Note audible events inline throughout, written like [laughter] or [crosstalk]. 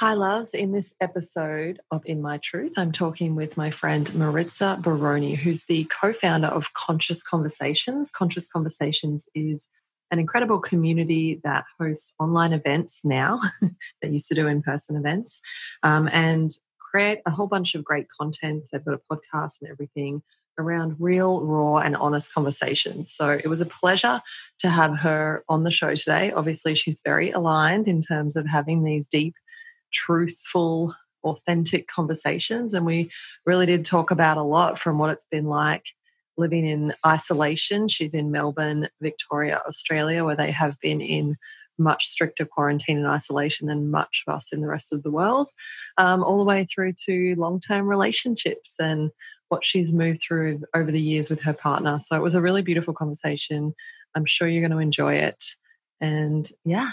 Hi, loves. In this episode of In My Truth, I'm talking with my friend Maritza Baroni, who's the co founder of Conscious Conversations. Conscious Conversations is an incredible community that hosts online events now [laughs] that used to do in person events um, and create a whole bunch of great content. They've got a podcast and everything around real, raw, and honest conversations. So it was a pleasure to have her on the show today. Obviously, she's very aligned in terms of having these deep truthful, authentic conversations. And we really did talk about a lot from what it's been like living in isolation. She's in Melbourne, Victoria, Australia, where they have been in much stricter quarantine and isolation than much of us in the rest of the world, um, all the way through to long term relationships and what she's moved through over the years with her partner. So it was a really beautiful conversation. I'm sure you're going to enjoy it. And yeah,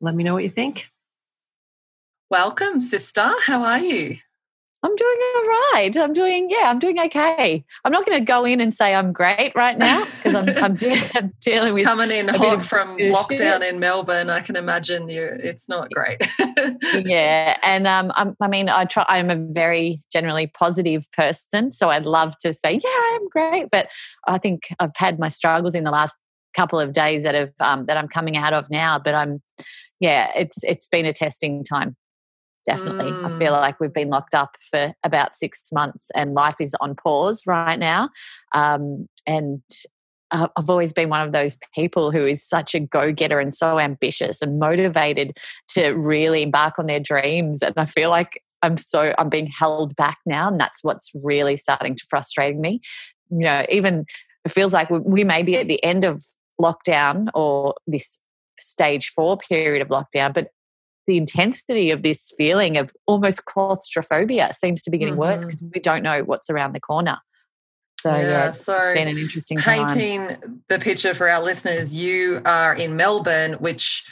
let me know what you think. Welcome, sister. How are you? I'm doing all right. I'm doing, yeah, I'm doing okay. I'm not going to go in and say I'm great right now because I'm, I'm, de- [laughs] I'm, dealing with coming in hot from lockdown in Melbourne. I can imagine you. It's not great. [laughs] yeah, and um, I'm, I mean, I try. I'm a very generally positive person, so I'd love to say, yeah, I'm great. But I think I've had my struggles in the last couple of days that have um, that I'm coming out of now. But I'm, yeah, it's it's been a testing time definitely. Mm. I feel mm. like we've been locked up for about six months and life is on pause right now. Um, and I've always been one of those people who is such a go getter and so ambitious and motivated to really embark on their dreams. And I feel like I'm so, I'm being held back now. And that's what's really starting to frustrate me. You know, even it feels like we may be at the end of lockdown or this stage four period of lockdown, but the intensity of this feeling of almost claustrophobia seems to be getting mm-hmm. worse because we don't know what's around the corner. So yeah, yeah so it's been an interesting painting time. the picture for our listeners. You are in Melbourne, which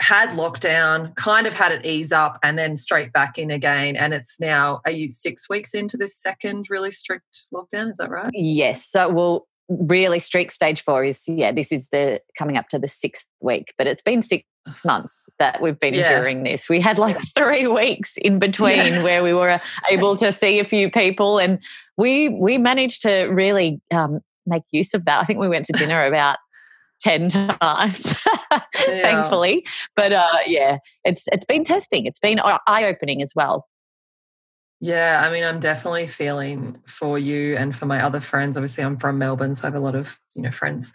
had lockdown, kind of had it ease up, and then straight back in again. And it's now are you six weeks into this second really strict lockdown? Is that right? Yes. So well, really strict stage four is yeah. This is the coming up to the sixth week, but it's been six months that we've been yeah. enduring this. We had like three weeks in between yeah. where we were [laughs] able to see a few people, and we we managed to really um, make use of that. I think we went to [laughs] dinner about 10 times [laughs] yeah. thankfully but uh yeah it's it's been testing it's been eye opening as well yeah, I mean, I'm definitely feeling for you and for my other friends. Obviously, I'm from Melbourne, so I have a lot of you know friends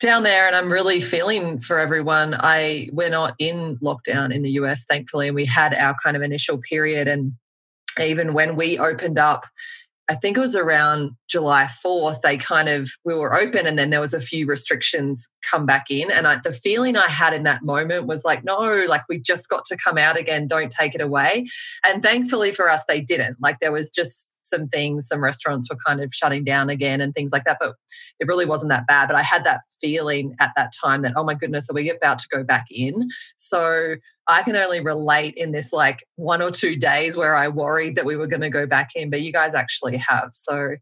down there, and I'm really feeling for everyone. I we're not in lockdown in the US, thankfully, and we had our kind of initial period, and even when we opened up, I think it was around July 4th, they kind of, we were open and then there was a few restrictions come back in. And I, the feeling I had in that moment was like, no, like we just got to come out again, don't take it away. And thankfully for us, they didn't. Like there was just some things, some restaurants were kind of shutting down again and things like that. But it really wasn't that bad. But I had that feeling at that time that, oh my goodness, are we about to go back in? So I can only relate in this like one or two days where I worried that we were going to go back in, but you guys actually have. So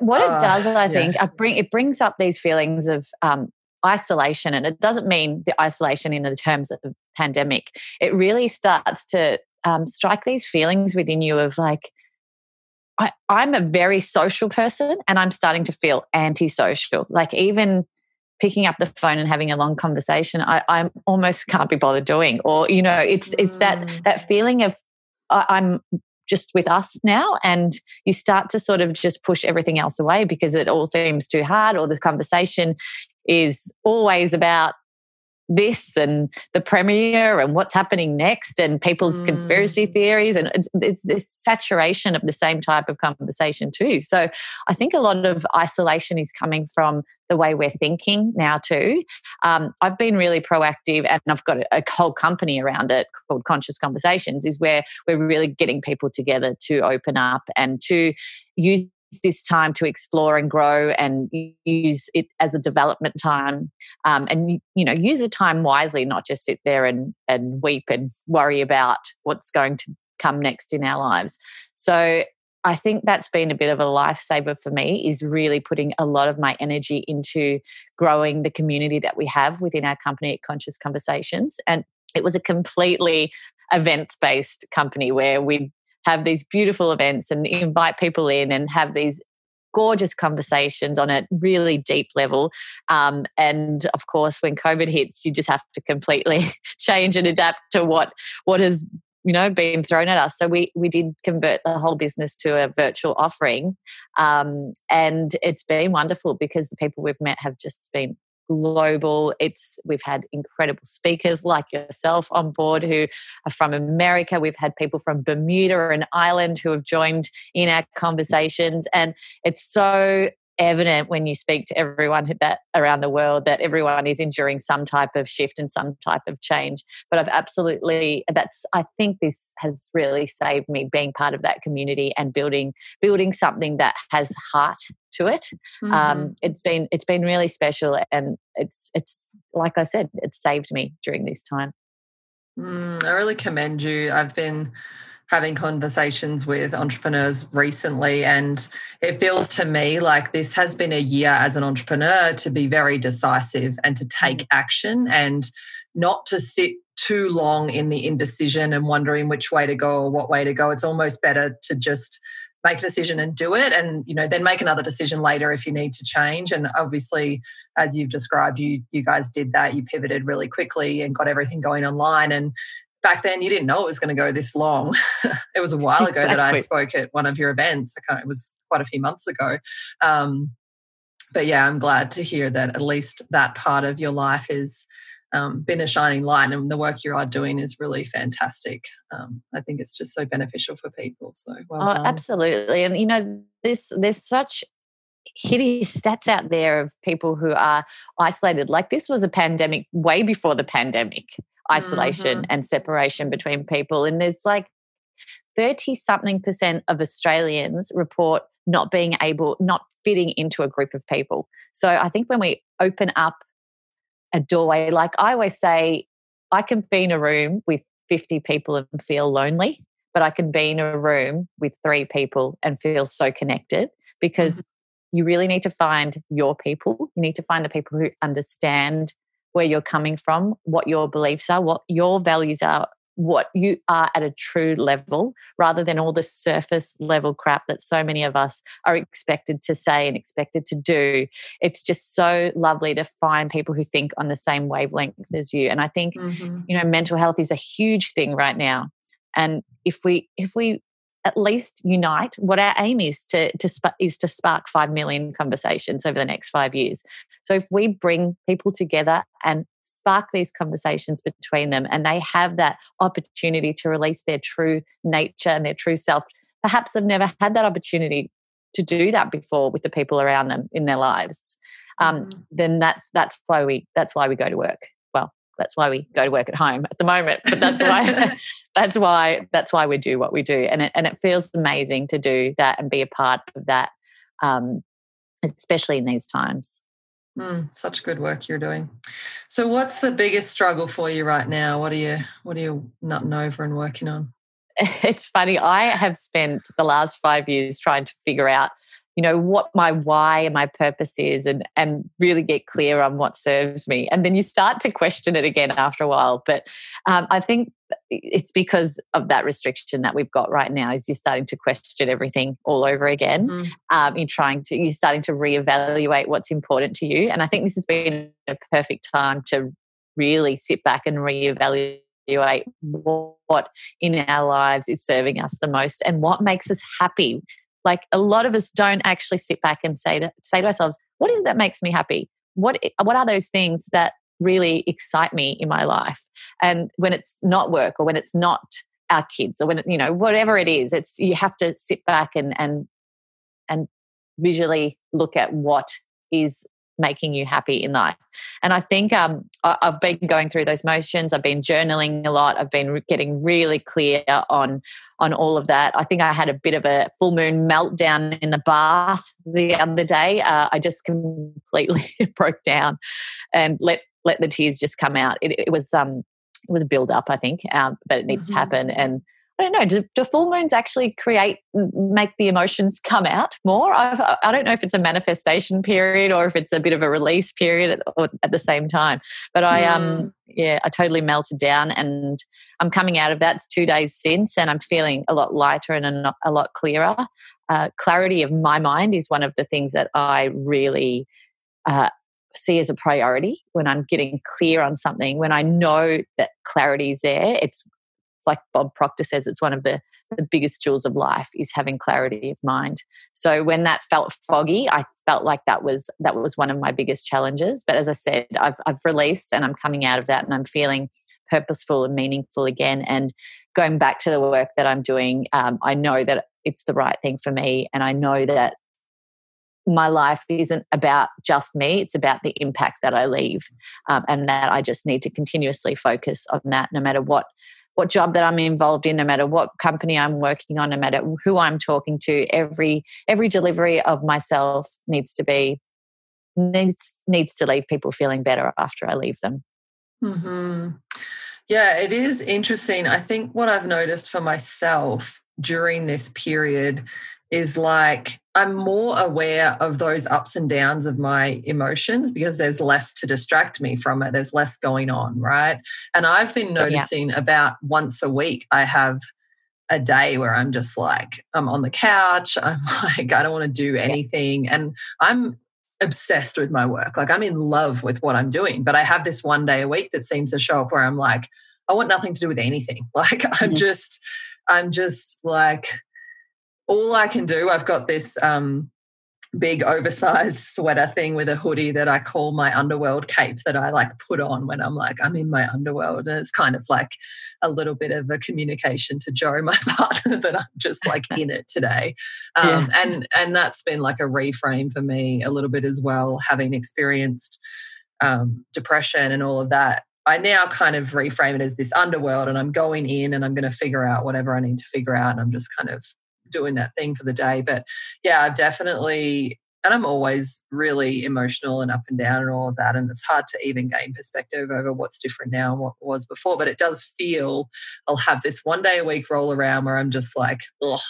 what uh, it does, I think, yeah. bring, it brings up these feelings of um, isolation. And it doesn't mean the isolation in the terms of the pandemic. It really starts to um, strike these feelings within you of like, I, I'm a very social person and I'm starting to feel antisocial. Like even picking up the phone and having a long conversation, I, I almost [laughs] can't be bothered doing. Or, you know, it's it's that mm. that feeling of I, I'm just with us now and you start to sort of just push everything else away because it all seems too hard or the conversation is always about this and the premier and what's happening next and people's mm. conspiracy theories and it's, it's, this saturation of the same type of conversation too so i think a lot of isolation is coming from the way we're thinking now too um, i've been really proactive and i've got a, a whole company around it called conscious conversations is where we're really getting people together to open up and to use this time to explore and grow and use it as a development time um, and you know use the time wisely not just sit there and and weep and worry about what's going to come next in our lives so I think that's been a bit of a lifesaver for me is really putting a lot of my energy into growing the community that we have within our company at Conscious Conversations. And it was a completely events based company where we have these beautiful events and invite people in and have these gorgeous conversations on a really deep level. Um, and of course, when COVID hits, you just have to completely [laughs] change and adapt to what what has you know been thrown at us. So we we did convert the whole business to a virtual offering, um, and it's been wonderful because the people we've met have just been global. It's we've had incredible speakers like yourself on board who are from America. We've had people from Bermuda and Ireland who have joined in our conversations, and it's so evident when you speak to everyone that around the world that everyone is enduring some type of shift and some type of change but i've absolutely that's i think this has really saved me being part of that community and building building something that has heart to it um, mm-hmm. um, it's been it's been really special and it's it's like i said it's saved me during this time mm, i really commend you i've been having conversations with entrepreneurs recently and it feels to me like this has been a year as an entrepreneur to be very decisive and to take mm. action and not to sit too long in the indecision and wondering which way to go or what way to go it's almost better to just make a decision and do it and you know then make another decision later if you need to change and obviously as you've described you you guys did that you pivoted really quickly and got everything going online and back then you didn't know it was going to go this long. [laughs] it was a while ago exactly. that I spoke at one of your events. it was quite a few months ago. Um, but yeah, I'm glad to hear that at least that part of your life has um, been a shining light, and the work you are doing is really fantastic. Um, I think it's just so beneficial for people. So, well oh, absolutely, and you know, this there's such hideous [laughs] stats out there of people who are isolated. Like this was a pandemic way before the pandemic isolation mm-hmm. and separation between people. And there's like 30 something percent of Australians report not being able, not fitting into a group of people. So I think when we open up a doorway, like I always say, I can be in a room with 50 people and feel lonely, but I can be in a room with three people and feel so connected because mm-hmm. you really need to find your people. You need to find the people who understand where you're coming from, what your beliefs are, what your values are, what you are at a true level, rather than all the surface level crap that so many of us are expected to say and expected to do. It's just so lovely to find people who think on the same wavelength as you. And I think, mm-hmm. you know, mental health is a huge thing right now. And if we if we at least unite. What our aim is to, to sp- is to spark five million conversations over the next five years. So if we bring people together and spark these conversations between them, and they have that opportunity to release their true nature and their true self, perhaps they've never had that opportunity to do that before with the people around them in their lives. Um, mm-hmm. Then that's that's why we that's why we go to work Well, that's why we go to work at home at the moment but that's why [laughs] [laughs] that's why that's why we do what we do and it, and it feels amazing to do that and be a part of that um, especially in these times mm, such good work you're doing. So what's the biggest struggle for you right now? What are you what are you nutting over and working on? [laughs] It's funny i have spent the last five years trying to figure out you know what my why and my purpose is and and really get clear on what serves me. And then you start to question it again after a while. But um, i think it's because of that restriction that we've got right now is you're starting to question everything all over again. Mm. um, you're trying to you're starting to reevaluate what's important to you. And i think this has been a perfect time to really sit back and reevaluate what in our lives is serving us the most and what makes us happy like a lot of us don't actually sit back and say to say to ourselves, what is it that makes me happy? What what are those things that really excite me in my life? And when it's not work or when it's not our kids or when it, you know whatever it is, it's you have to sit back and and and visually look at what is making you happy in life. And I think um, I, have been going through those motions. I've been journaling a lot. I've been getting really clear on on all of that. I think I had a bit of a full moon meltdown in the bath the other day. Uh, I just completely [laughs] broke down and let let the tears just come out. It, it was um it was a build up, I think, um, but it needs mm-hmm. to happen. And I don't know. Do, do, full moons actually create, make the emotions come out more? I've, I don't know if it's a manifestation period or if it's a bit of a release period at, at the same time. But I, um, mm. um, yeah, I totally melted down, and I'm coming out of that. It's two days since, and I'm feeling a lot lighter and a, a lot clearer. Uh, clarity of my mind is one of the things that I really uh, see as a priority when I'm getting clear on something. When I know that clarity is there, it's like Bob Proctor says, it's one of the, the biggest jewels of life is having clarity of mind. So when that felt foggy, I felt like that was that was one of my biggest challenges. But as I said, I've I've released and I'm coming out of that and I'm feeling purposeful and meaningful again. And going back to the work that I'm doing, um, I know that it's the right thing for me, and I know that my life isn't about just me it's about the impact that i leave um, and that i just need to continuously focus on that no matter what what job that I'm involved in, no matter what company I'm working on, no matter who I'm talking to, every every delivery of myself needs to be needs needs to leave people feeling better after I leave them. hmm Yeah, it is interesting. I think what I've noticed for myself during this period is like I'm more aware of those ups and downs of my emotions because there's less to distract me from it. There's less going on, right? And I've been noticing yeah. about once a week, I have a day where I'm just like, I'm on the couch. [laughs] I'm like, I don't want to do anything. Yeah. And I'm obsessed with my work. Like, I'm in love with what I'm doing. But I have this one day a week that seems to show up where I'm like, I want nothing to do with anything. [laughs] Like, I'm mm-hmm. just, I'm just like, all I can do, I've got this um, big oversized [laughs] sweater thing with a hoodie that I call my underworld cape that I like put on when I'm like, I'm in my underworld. And it's kind of like a little bit of a communication to Joe, [laughs] my partner, that I'm just like in it today. [laughs] Um, yeah. and, and that's been like a reframe for me a little bit as well, having experienced um, depression and all of that. I now kind of reframe it as this underworld and I'm going in and I'm going to figure out whatever I need to figure out. And I'm just kind of doing that thing for the day. But yeah, I've definitely, and I'm always really emotional and up and down and all of that. And it's hard to even gain perspective over what's different now and what was before. But it does feel I'll have this one day a week roll around where I'm just like, ugh,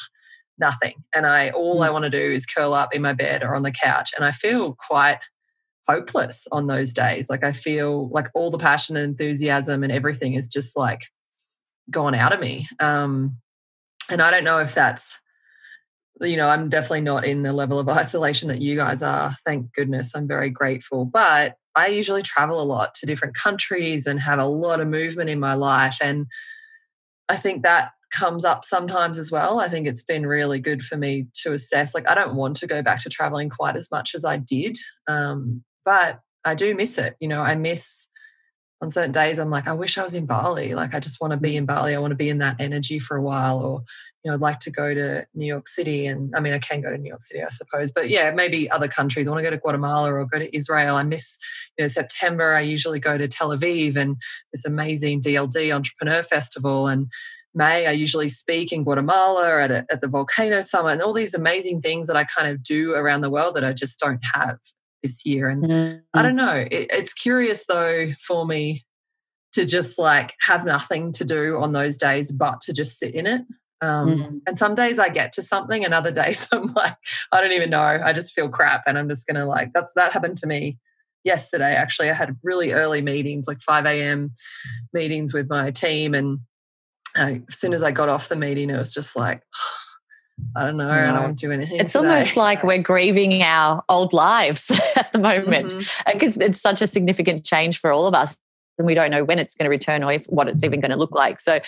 nothing. And I all I mm. want to do is curl up in my bed or on the couch. And I feel quite hopeless on those days. Like I feel like all the passion and enthusiasm and everything is just like gone out of me. Um, and I don't know if that's you know, I'm definitely not in the level of [laughs] isolation that you guys are. Thank goodness. I'm very grateful. But I usually travel a lot to different countries and have a lot of movement in my life. And I think that comes up sometimes as well. I think it's been really good for me to assess. Like, I don't want to go back to traveling quite as much as I did, um, but I do miss it. You know, I miss on certain days i'm like i wish i was in bali like i just want to be in bali i want to be in that energy for a while or you know i'd like to go to new york city and i mean i can go to new york city i suppose but yeah maybe other countries i want to go to guatemala or go to israel i miss you know september i usually go to tel aviv and this amazing dld entrepreneur festival and May, I usually speak in Guatemala at, a, at the Volcano Summit and all these amazing things that I kind of do around the world that I just don't have this year. And mm-hmm. I don't know, it, it's curious though for me to just like have nothing to do on those days but to just sit in it. Um, mm-hmm. And some days I get to something, and other [laughs] days I'm like, I don't even know. I just feel crap, and I'm just gonna like that's that happened to me yesterday. Actually, I had really early meetings, like 5 a.m. meetings with my team, and uh, as soon as I got off the meeting, it was just like, [sighs] I don't know. I don't want to do anything. It's today. almost like we're grieving our old lives [laughs] at the moment because mm-hmm. it's such a significant change for all of us, and we don't know when it's going to return or if, what it's even going to look like. So,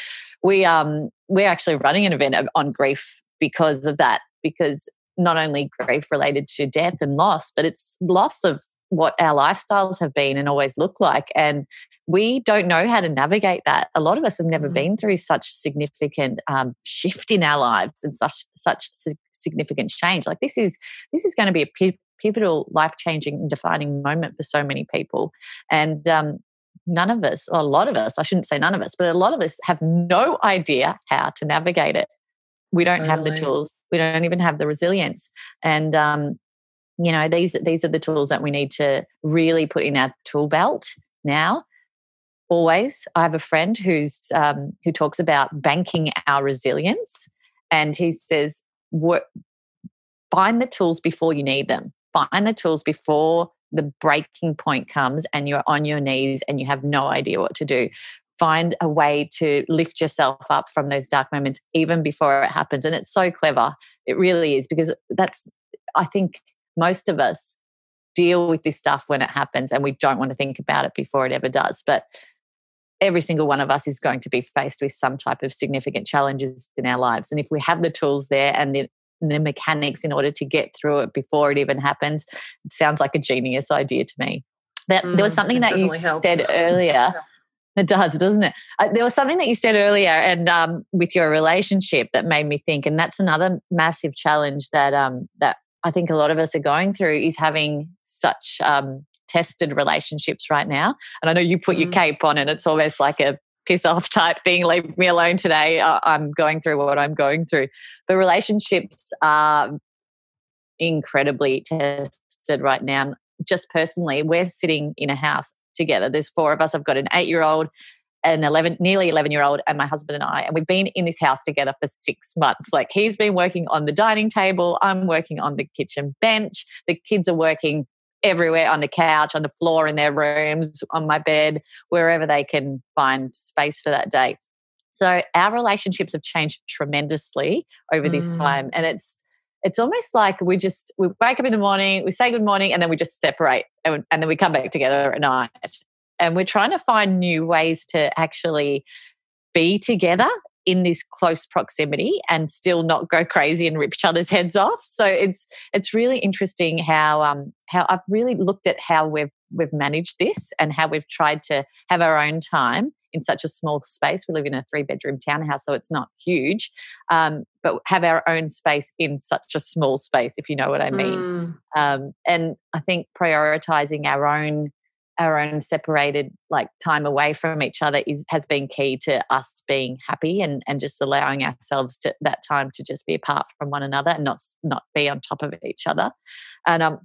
we um we're actually running an event on grief because of that. Because not only grief related to death and loss, but it's loss of what our lifestyles have been and always look like. And we don't know how to navigate that. A lot of us have never mm. been through such significant um, shift in our lives and such such significant change. Like this is this is going to be a pivotal, life changing, and defining moment for so many people. And um, none of us, or a lot of us, I shouldn't say none of us, but a lot of us have no idea how to navigate it. We don't have the tools. We don't even have the resilience. And um, you know these these are the tools that we need to really put in our tool belt now always. I have a friend who's um, who talks about banking our resilience, and he says, "What "Find the tools before you need them. Find the tools before the breaking point comes, and you're on your knees and you have no idea what to do. Find a way to lift yourself up from those dark moments even before it happens." And it's so clever. It really is because that's. I think most of us deal with this stuff when it happens and we don't want to think about it before it ever does. But every single one of us is going to be faced with some type of significant challenges in our lives. And if we have the tools there and the, the mechanics in order to get through it before it even happens, it sounds like a genius idea to me. That mm, there was mm, something that you helps. said earlier. [laughs] It does, doesn't it? Uh, there was something that you said earlier, and um, with your relationship that made me think, and that's another massive challenge that um, that I think a lot of us are going through is having such um, tested relationships right now. And I know you put mm. your cape on, and it's almost like a piss off type thing. Leave me alone today. I'm going through what I'm going through. But relationships are incredibly tested right now. Just personally, we're sitting in a house together. There's four of us. I've got an eight year old, an 11, nearly 11 year old, and my husband and I. And we've been in this house together for six months. Like he's been working on the dining table, I'm working on the kitchen bench, the kids are working everywhere on the couch, on the floor in their rooms, on my bed, wherever they can find space for that day. So our relationships have changed tremendously over mm. this time. And it's it's almost like we just we wake up in the morning, we say good morning, and then we just separate and, and then we come back together at night. And we're trying to find new ways to actually be together in this close proximity and still not go crazy and rip each other's heads off. So it's it's really interesting how um how I've really looked at how we've we've managed this and how we've tried to have our own time in such a small space. We live in a three bedroom townhouse, so it's not huge, um, but have our own space in such a small space, if you know what I mean. Mm. Um, and I think prioritizing our own our own separated like time away from each other is has been key to us being happy and and just allowing ourselves to that time to just be apart from one another and not not be on top of each other. And um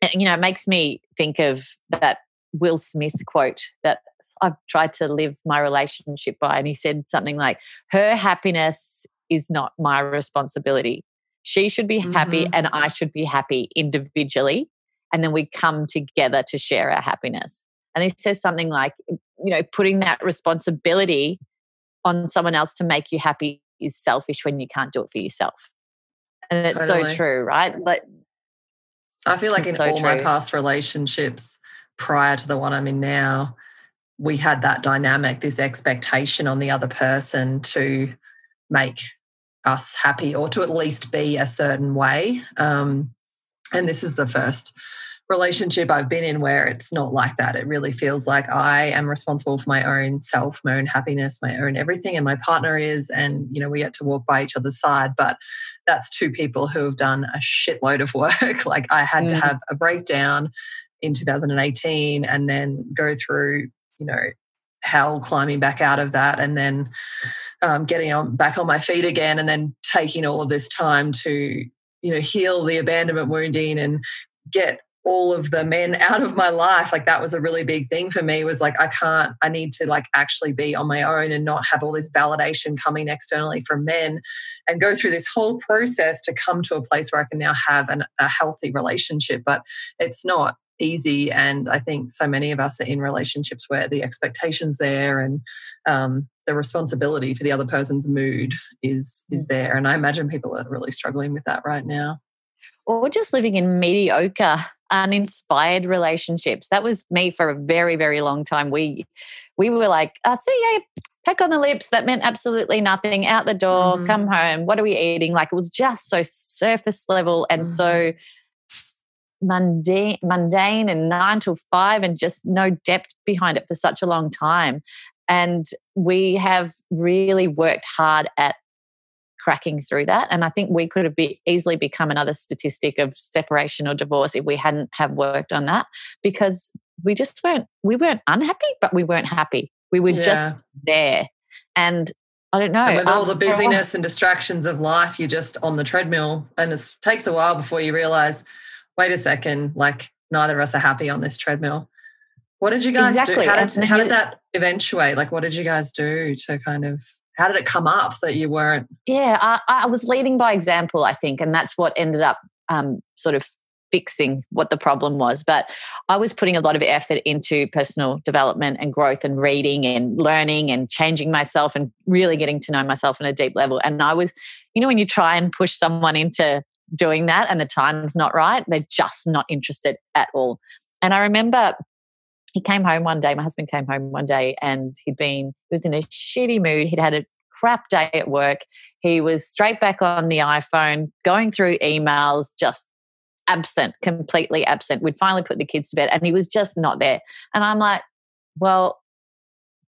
and, you know it makes me think of that Will Smith quote that I've tried to live my relationship by and he said something like her happiness is not my responsibility. She should be happy mm-hmm. and I should be happy individually and then we come together to share our happiness. And he says something like, you know, putting that responsibility on someone else to make you happy is selfish when you can't do it for yourself. And it's totally. so true, right? Like I feel like in so all true. my past relationships prior to the one I'm in now, we had that dynamic, this expectation on the other person to make us happy or to at least be a certain way. Um, and this is the first relationship I've been in where it's not like that. It really feels like I am responsible for my own self, my own happiness, my own everything, and my partner is. And, you know, we get to walk by each other's side. But that's two people who have done a shitload of [laughs] work. like I had mm. to have a breakdown in 2018 and then go through, you know, hell climbing back out of that and then um, getting on back on my feet again and then taking all of this time to you know heal the abandonment wounding and get all of the men [laughs] out of my life like that was a really big thing for me was like i can't i need to like actually be on my own and not have all this validation coming externally from men and go through this whole process to come to a place where i can now have an, a healthy relationship. But it's not easy and i think so many of us are in relationships where the expectations there and um, the responsibility for the other person's mood is is there. And i imagine people are really struggling with that right now. Or just living in mediocre uninspired relationships. That was me for a very very long time. We we were like uh, see ya peck on the lips. That meant absolutely nothing. Out the door. Mm. come home. What are we eating? Like it was just so surface level and mm. so mundane mundane and 9 to 5 and just no depth behind it for such a long time. And we have really worked hard at cracking through that. And I think we could have be, easily become another statistic of separation or divorce if we hadn't have worked on that because we just weren't we weren't unhappy, but we weren't happy. We were yeah. just there. And I don't know. And with all um, the busyness and distractions of life, you're just on the treadmill. And it takes a while before you realize, wait a second, like neither of us are happy on this treadmill What did you guys exactly. do? How did, how did that eventuate? Like, what did you guys do to kind of how did it come up that you weren't? Yeah, I, I was leading by example, I think, and that's what ended up um, sort of fixing what the problem was. But I was putting a lot of effort into personal development and growth and reading and learning and changing myself and really getting to know myself on a deep level. And I was, you know, when you try and push someone into doing that and the time's not right, they're just not interested at all. And I remember he came home one day, my husband came home one day and he'd been, he was in a shitty mood. He'd had a crap day at work. He was straight back on the iPhone, going through emails, just absent, completely absent. We'd finally put the kids to bed and he was just not there. And I'm like, well,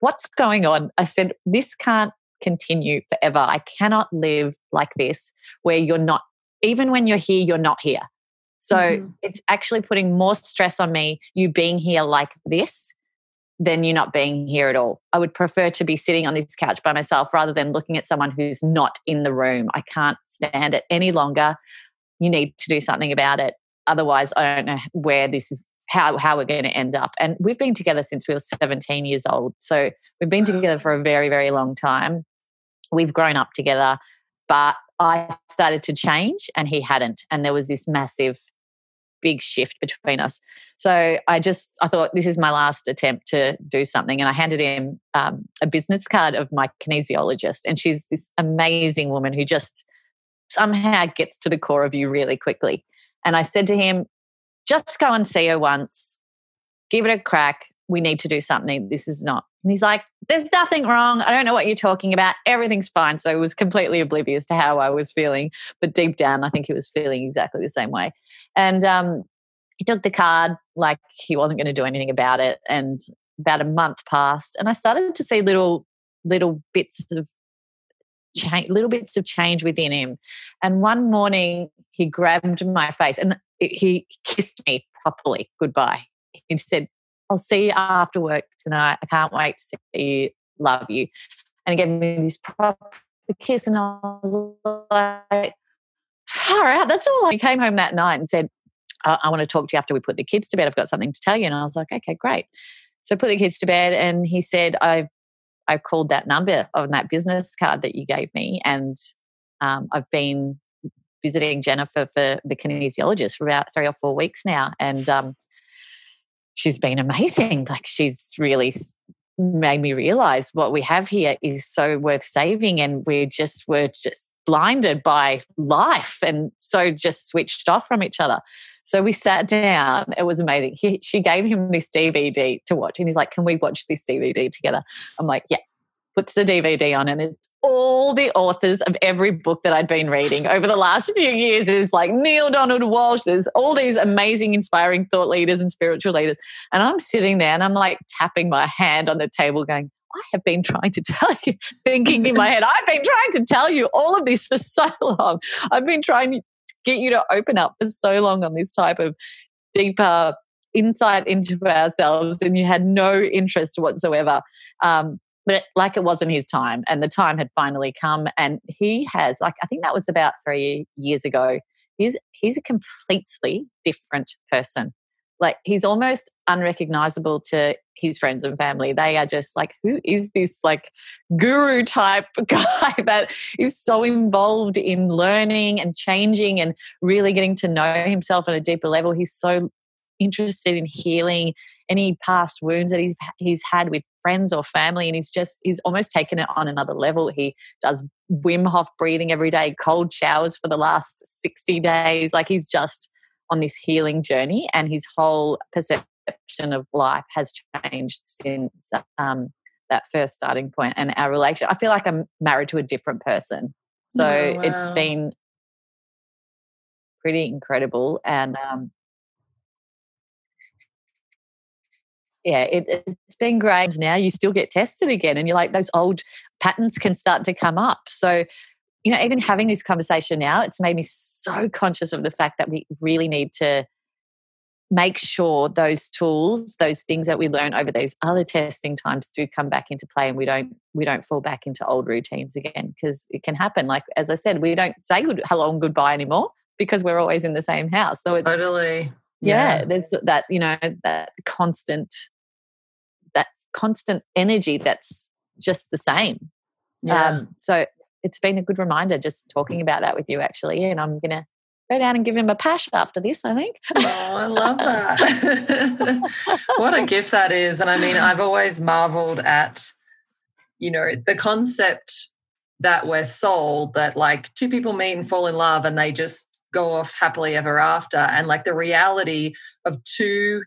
what's going on? I said, this can't continue forever. I cannot live like this where you're not, even when you're here, you're not here. So mm-hmm. it's actually putting more stress on me, you being here like this, than you not being here at all. I would prefer to be sitting on this couch by myself rather than looking at someone who's not in the room. I can't stand it any longer you need to do something about it. Otherwise, I don't know where this is how how we're going to end up. And we've been together since we were 17 years old. So we've been together for a very, very long time. We've grown up together, but I started to change and he hadn't. And there was this massive big shift between us. So I just I thought this is my last attempt to do something, and I handed him um, a business card of my kinesiologist, and she's this amazing woman who just somehow gets to the core of you really quickly. And I said to him, just go and see her once, give it a crack. We need to do something. This is not. And he's like, there's nothing wrong. I don't know what you're talking about. Everything's fine. So he was completely oblivious to how I was feeling. But deep down, I think he was feeling exactly the same way. And um, he took the card like he wasn't going to do anything about it. And about a month passed, and I started to see little little bits of change, little bits of change within him. And one morning he grabbed my face and he kissed me properly goodbye. He said, I'll see you after work tonight. I can't wait to see you. Love you. And he gave me this proper kiss, and I was like, far out. That's all. He came home that night and said, I, I want to talk to you after we put the kids to bed. I've got something to tell you. And I was like, okay, great. So I put the kids to bed and he said, I've I called that number on that business card that you gave me, and um, I've been visiting Jennifer for the kinesiologist for about three or four weeks now, and um, she's been amazing. Like she's really made me realize what we have here is so worth saving, and we're just we're just blinded by life and so just switched off from each other. So we sat down. It was amazing. He, she gave him this DVD to watch, and he's like, "Can we watch this DVD together?" I'm like, "Yeah." Puts the DVD on, and it's all the authors of every book that I'd been reading over the last few years. Is like Neale Donald Walsch, There's all these amazing, inspiring thought leaders and spiritual leaders, and I'm sitting there and I'm like tapping my hand on the table, going, I have been trying to tell you, [laughs] thinking in my head, I've been trying to tell you all of this for so long. I've been trying to get you to open up for so long on this type of deeper insight into ourselves and you had no interest whatsoever um, but like it wasn't his time and the time had finally come and he has like i think that was about three years ago he's he's a completely different person like he's almost unrecognizable to his friends and family. They are just like, who is this like guru type [laughs] guy that is so involved in learning and changing and really getting to know himself at a deeper level? He's so interested in healing any past wounds that he's he's had with friends or family and he's just he's almost taken it on another level he does wim hof breathing every day cold showers for the last 60 days like he's just on this healing journey, and his whole perception of life has changed since um, that first starting point. And our relation, I feel like I'm married to a different person. So oh, wow. it's been pretty incredible. And um, yeah, it, has been great. Now you still get tested again, and you're like, those old patterns can start to come up. So you know, even having this conversation now, it's made me so conscious of the fact that we really need to make sure those tools, those things that we learn over those other testing times do come back into play and we don't we don't fall back into old routines again because it can happen. Like as I said, we don't say good hello and goodbye anymore because we're always in the same house. So it's totally yeah, yeah there's that, you know, that constant that constant energy that's just the same. Yeah. Um, so it's been a good reminder just talking about that with you actually. And I'm going to go down and give him a pash after this, I think. oh, I love that. [laughs] what a gift that is. And I mean, I've always marveled at, you know, the concept that we're sold that like two people meet and fall in love and they just go off happily ever after. And like the reality of two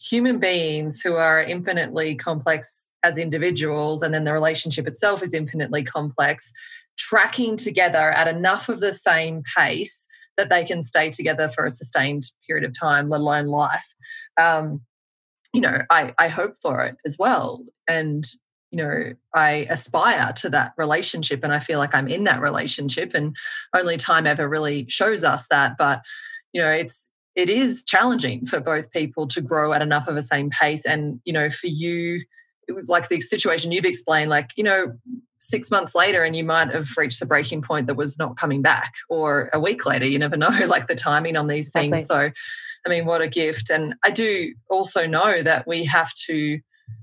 human beings who are infinitely complex as individuals, and then the relationship itself is infinitely complex, tracking together at enough of the same pace that they can stay together for a sustained period of time, let alone life. Um, you know, I, I hope for it as well. And, you know, I aspire to that relationship and I feel like I'm in that relationship and only time ever really shows us that. But, you know, it's it is challenging for both people to grow at enough of a same pace. And, you know, for you, like the situation you've explained, like, you know, six months later and you might have reached a breaking point that was not coming back, or a week later, you never [laughs] know, like the timing on these things. Exactly. So, I mean, what a gift. And I do also know that we have to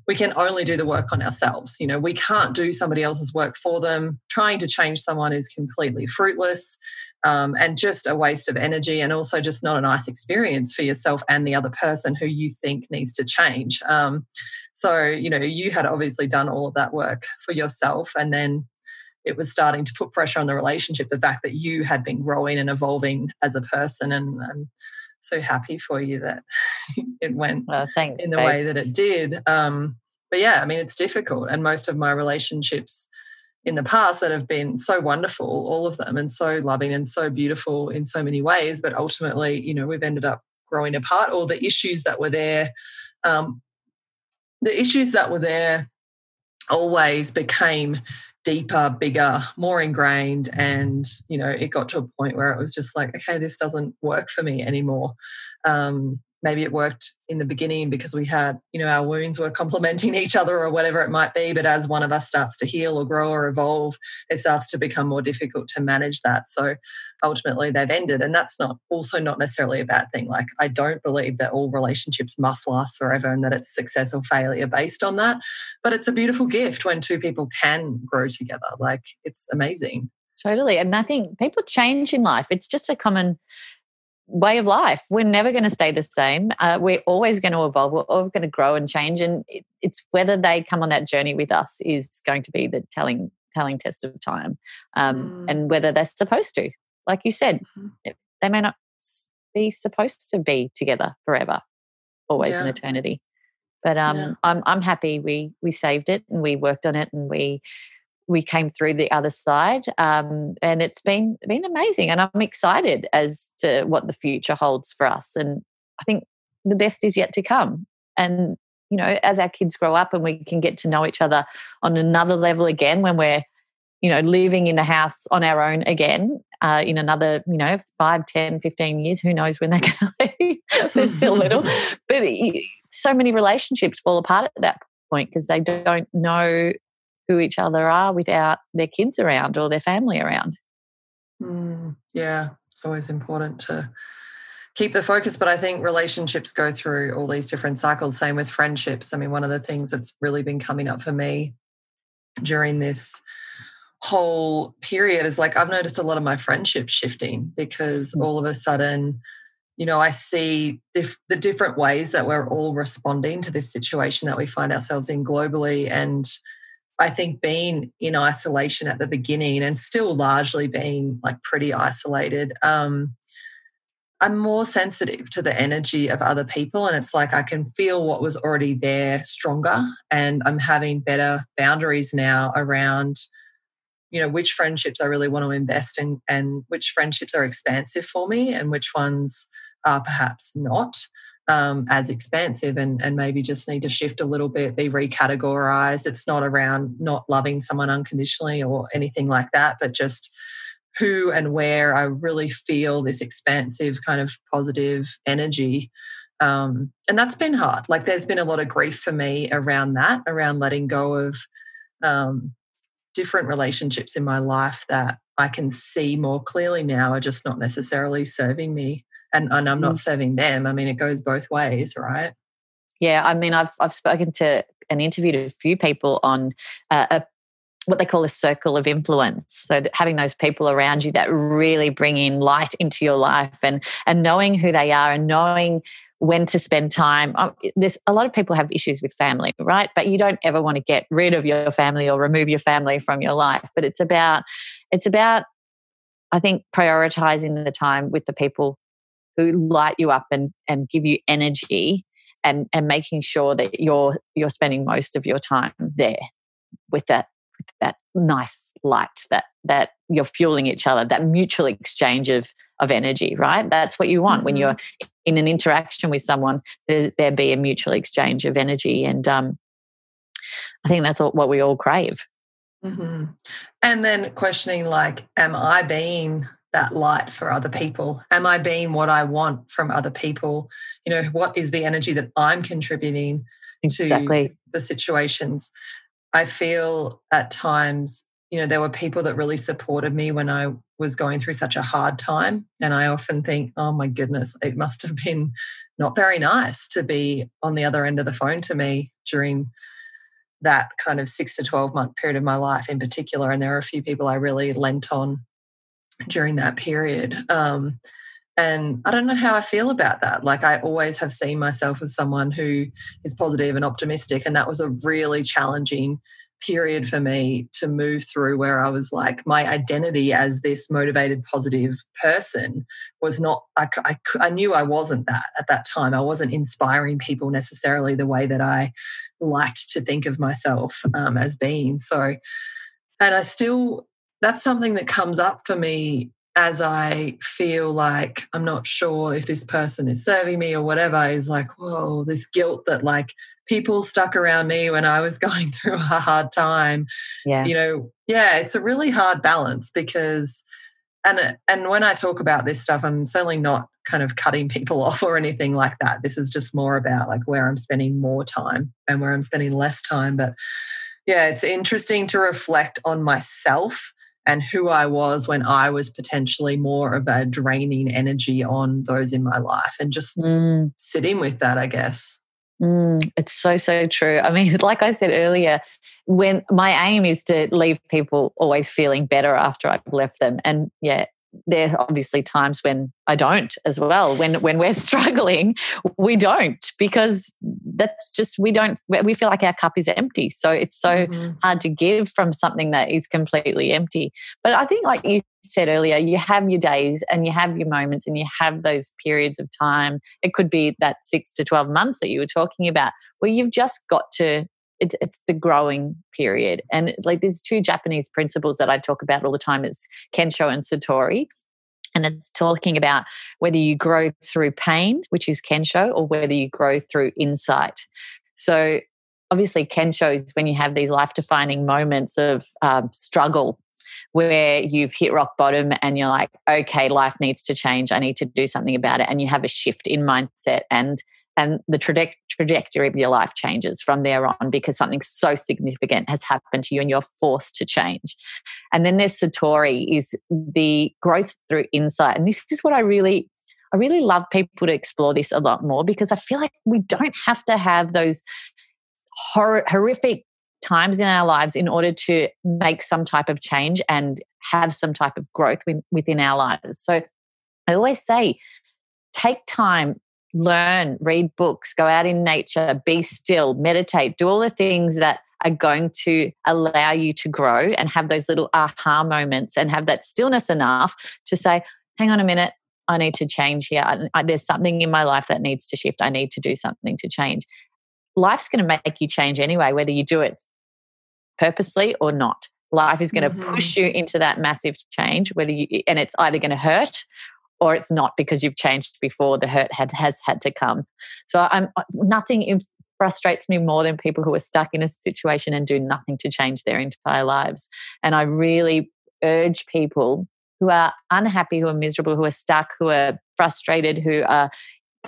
we can only do the work on ourselves. You know, we can't do somebody else's work for them. Trying to change someone is completely fruitless um, and just a waste of energy, and also just not a nice experience for yourself and the other person who you think needs to change. Um, so, you know, you had obviously done all of that work for yourself, and then it was starting to put pressure on the relationship. The fact that you had been growing and evolving as a person, and I'm so happy for you that [laughs] it went well, thanks, in the babe. way that it did. Um, but yeah, I mean, it's difficult, and most of my relationships in the past that have been so wonderful, all of them, and so loving and so beautiful in so many ways. But ultimately, you know, we've ended up growing apart, or the issues that were there, um, the issues that were there always became deeper, bigger, more ingrained. And, you know, it got to a point where it was just like, okay, this doesn't work for me anymore. Um, maybe it worked in the beginning because we had you know our wounds were [laughs] complementing each other or whatever it might be but as one of us starts to heal or grow or evolve it starts to become more difficult to manage that so ultimately they've ended and that's not also not necessarily a bad thing like i don't believe that all relationships must last forever and that it's success or failure based on that but it's a beautiful gift when two people can grow together like it's amazing Totally. And I think people change in life. It's just a common way of life. We're never going to stay the same. Uh, we're always going to evolve. We're always going to grow and change. And it, it's whether they come on that journey with us is going to be the telling telling test of time, um, mm. and whether they're supposed to. Like you said, mm. they may not be supposed to be together forever, always yeah. an eternity. But um, yeah. I'm I'm happy we we saved it and we worked on it and we we came through the other side um, and it's been been amazing and i'm excited as to what the future holds for us and i think the best is yet to come and you know as our kids grow up and we can get to know each other on another level again when we're you know living in the house on our own again uh, in another you know 5 10 15 years who knows when they're [laughs] going to leave they're still little [laughs] but so many relationships fall apart at that point because they don't know who each other are without their kids around or their family around. Mm, yeah, it's always important to keep the focus. But I think relationships go through all these different cycles. Same with friendships. I mean, one of the things that's really been coming up for me during this whole period is like I've noticed a lot of my friendships shifting because mm. all of a sudden, you know, I see the different ways that we're all responding to this situation that we find ourselves in globally. And I think being in isolation at the beginning and still largely being like pretty isolated, um, I'm more sensitive to the energy of other people. And it's like I can feel what was already there stronger. And I'm having better boundaries now around, you know, which friendships I really want to invest in and which friendships are expansive for me and which ones are perhaps not um, as expansive and, and maybe just need to shift a little bit, be recategorized. It's not around not loving someone unconditionally or anything like that, but just who and where I really feel this expansive kind of positive energy. Um, and that's been hard. Like there's been a lot of grief for me around that, around letting go of um, different relationships in my life that I can see more clearly now are just not necessarily serving me and, and I'm not mm. serving them. I mean, it goes both ways, right? Yeah, I mean, I've I've spoken to and interviewed a few people on uh, a what they call a circle of influence so that having those people around you that really bring in light into your life and and knowing who they are and knowing when to spend time um, there's a lot of people have issues with family right but you don't ever want to get rid of your family or remove your family from your life but it's about it's about i think prioritizing the time with the people who light you up and and give you energy and and making sure that you're you're spending most of your time there with that with that nice light that that you're fueling each other that mutual exchange of of energy right that's what you want mm-hmm. when you're in an interaction with someone there, there be a mutual exchange of energy and um i think that's what we all crave mm-hmm. and then questioning like am i being that light for other people am i being what i want from other people you know what is the energy that i'm contributing exactly. to the situations I feel at times, you know, there were people that really supported me when I was going through such a hard time. And I often think, oh my goodness, it must have been not very nice to be on the other end of the phone to me during that kind of six to 12 month period of my life in particular. And there are a few people I really lent on during that period. Um, and I don't know how I feel about that. Like, I always have seen myself as someone who is positive and optimistic. And that was a really challenging period for me to move through where I was like, my identity as this motivated, positive person was not, I, I, I knew I wasn't that at that time. I wasn't inspiring people necessarily the way that I liked to think of myself um, as being. So, and I still, that's something that comes up for me as I feel like I'm not sure if this person is serving me or whatever, is like, whoa, this guilt that like people stuck around me when I was [laughs] going through a hard time. Yeah. You know, yeah, it's a really hard balance because and and when I talk about this stuff, I'm certainly not kind of cutting [laughs] people off or anything like that. This is just more about like where I'm spending more time and where I'm spending less time. But yeah, it's interesting to reflect on myself and who I was when I was potentially more of a draining energy on those in my life and just mm. sitting with that, I guess. Mm, it's so, so true. I mean, [laughs] like I said earlier, when my aim is to leave people always feeling better after I've left them. And yeah, there are obviously times when I don't as well. When when we're [laughs] struggling, we don't because that's just we don't we feel like our cup is empty. So it's so mm-hmm. hard to give from something that is completely empty. But I think like you said earlier, you have your days and you have your moments and you have those periods of time. It could be that 6 to 12 months that you were talking about where you've just got to it's, it's the growing period. And like there's two Japanese principles that I talk about all the time. It's Kensho and Satori. And it's talking about whether you grow through pain, which is Kensho, or whether you grow through insight. So obviously Kensho is when you have these life defining moments of um, struggle where you've hit rock bottom and you're like, okay, life needs to change. I need to do something about it. And you have a shift in mindset and and the traje- trajectory of your life changes from there on because something so significant has happened to you and you're forced to change. And then there's Satori is the growth through insight. And this is what I really I really love people to explore this a lot more because I feel like we don't have to have those hor- horrific times in our lives in order to make some type of change and have some type of growth within our lives. So I always say, take time learn, read books, go out in nature, be still, meditate, do all the things that are going to allow you to grow and have those little aha moments and have that stillness enough to say, hang on a minute, I need to change here. I, I, there's something in my life that needs to shift. I need to do something to change. Life's going to make you change anyway, whether you do it purposely or not. Life is going to mm-hmm. push you into that massive change, whether you, and it's either going to hurt or it's not because you've changed before the hurt had, has had to come. So i'm nothing frustrates me more than people who are stuck in a situation and do nothing to change their entire lives. And i really urge people who are unhappy who are miserable who are stuck who are frustrated who are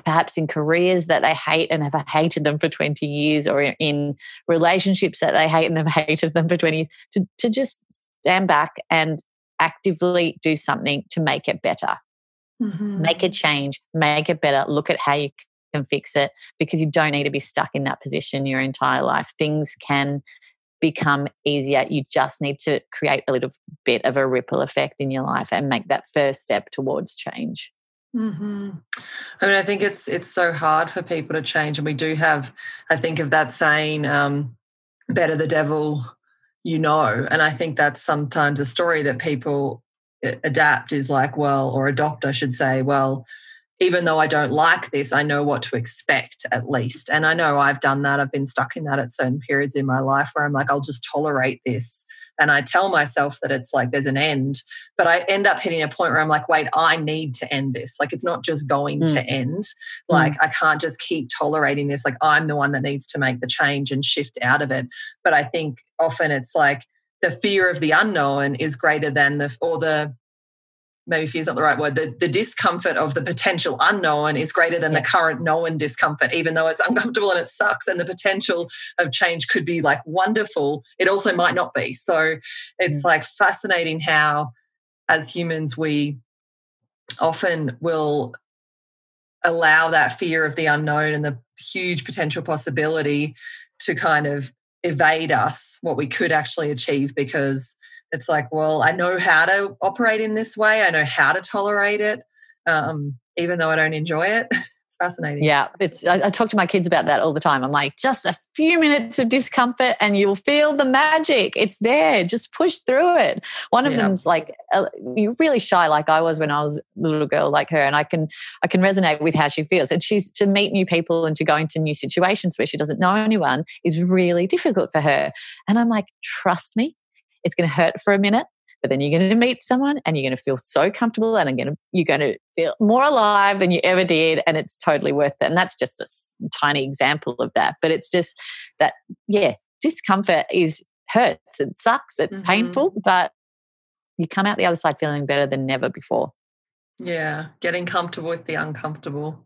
perhaps in careers that they hate and have hated them for 20 years or in relationships that they hate and have [laughs] hated them for 20 years to, to just stand back and actively do something to make it better Mm-hmm. Make a change, make it better. Look at how you can fix it because you don't need to be stuck in that position your entire life. Things can become easier. You just need to create a little bit of a ripple effect in your life and make that first step towards change. Mm-hmm. I mean, I think it's it's so hard for people to change, and we do have. I think of that saying, um, "Better the devil you know," and I think that's sometimes a story that people adapt is like, well, or adopt, I should say, well, even though I don't like this, I know what to expect at least. And I know I've done that. I've been stuck in that at certain periods in my life where I'm like, I'll just tolerate this. And I tell myself that it's like there's an end, but I end up hitting a point where I'm like, wait, I need to end this. Like it's not just going mm. to end. Like mm. I can't just keep tolerating this. Like I'm the one that needs to make the change and shift out of it. But I think often it's like the fear of the unknown is greater than the, or the, maybe fear is not the right word the, the discomfort of the potential unknown is greater than yeah. the current known discomfort even though it's uncomfortable and it sucks and the potential of change could be like wonderful it also might not be so it's mm. like fascinating how as humans we often will allow that fear of the unknown and the huge potential possibility to kind of evade us what we could actually achieve because it's like, well, I know how to operate in this way. I know how to tolerate it, um, even though I don't enjoy it. [laughs] fascinating. Yeah, it's. I, I, talk to my kids about that all the time. I'm like, just a few minutes of discomfort, and you'll feel the magic. It's there. Just push through it. One of yeah. them's like, uh, you're really shy, like I was when I was a little girl, like her, and I can, I can resonate with how she feels. And she's to meet new people and to go into new situations where she doesn't know anyone is really difficult for her. And I'm like, trust me, it's going to hurt for a minute, but then you're going to meet someone and you're going to feel so comfortable and going to, you're going to feel more alive than you ever did. And it's totally worth it. And that's just a tiny example of that. But it's just that, yeah, discomfort is hurts. It sucks. It's mm-hmm. painful, but you come out the other side feeling better than never before. Yeah, getting comfortable with the uncomfortable.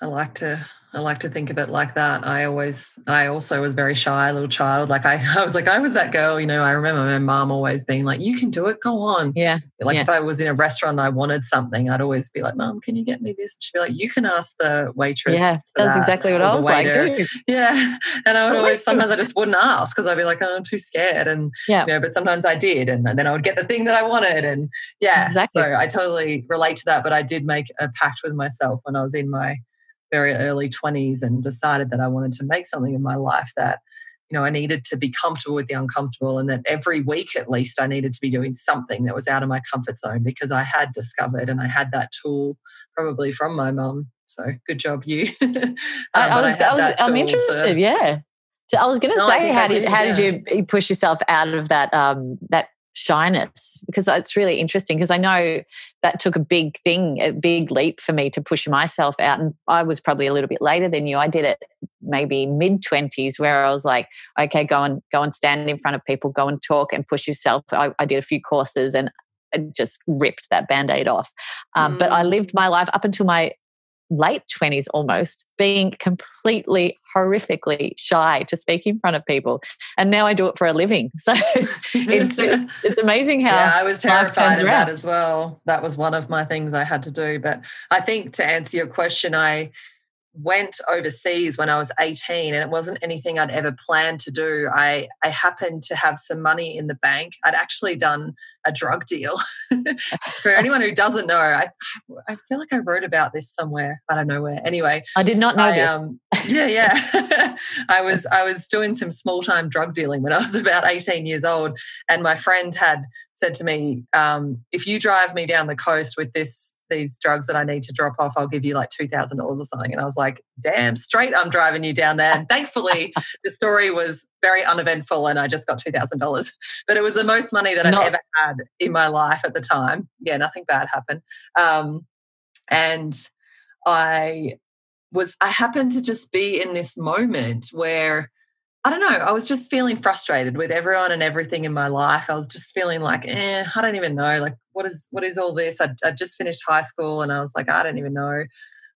I like to I like to think of it like that. I always, I also was very shy, little child. Like I, [laughs] I was like, I was that girl, you know, I remember my mom always being like, you can do it, go on. Yeah. Like yeah. if I was in a restaurant and I wanted something, I'd always be like, mom, can you get me this? And she'd be like, you can ask the waitress. Yeah. That's that, exactly what I was like too. [laughs] Yeah. And I would always, sometimes I just wouldn't ask because I'd be like, oh, I'm too scared. And, yeah. you know, but sometimes I did. And then I would get the thing that I wanted. And yeah. Exactly. So I totally relate to that. But I did make a pact with myself when I was in my, very early 20s and decided that I wanted to make something in my life that you know I needed to be comfortable with the uncomfortable and that every week at least I needed to be doing something that was out of my comfort zone because I had discovered and I had that tool probably from my mum. So good job you. [laughs] Um, I, I, was, I was I'm interested to, yeah. So I was going to no, say, how did, did how yeah. did you push yourself out of that um, that shyness because it's really interesting because I know that took a big thing, a big leap for me to push myself out. And I was probably a little bit later than you. I did it maybe mid twenties where I was like, okay, go and go and stand in front of people, go and talk and push yourself. I, I did a few courses and I just ripped that band-aid off. Um, mm. But I lived my life up until my late 20s almost, being completely horrifically shy to speak in front of people. And now I do it for a living. [laughs] So [laughs] it's, it's amazing how. Yeah, I was terrified of that as well. That was one of my things I had to do. But I think to answer your question, I went overseas when I was 18 and it wasn't anything I'd ever planned to do. I, I happened to have some money in the bank. I'd actually done a drug deal. [laughs] For anyone who doesn't know, I, I feel like I wrote about this somewhere. But I don't know where. Anyway, I did not know I, this. Um, yeah, yeah. [laughs] I was I was doing some small time drug dealing when I was [laughs] about 18 years old, and my friend had said to me, um, "If you drive me down the coast with this these drugs that I need to drop off, I'll give you like two thousand dollars or something." And I was like, "Damn straight, I'm driving you down there." And thankfully, [laughs] the story was very uneventful, and I just got two thousand dollars. [laughs] But it was the most money that I'd ever had in my life at the time. Yeah, nothing bad happened. Um, and I was I happened to just be in this moment where I don't know, I was just feeling frustrated with everyone and everything in my life. I was just feeling like, eh, I don't even know, like what is what is all this? I I just finished high school and I was like, I don't even know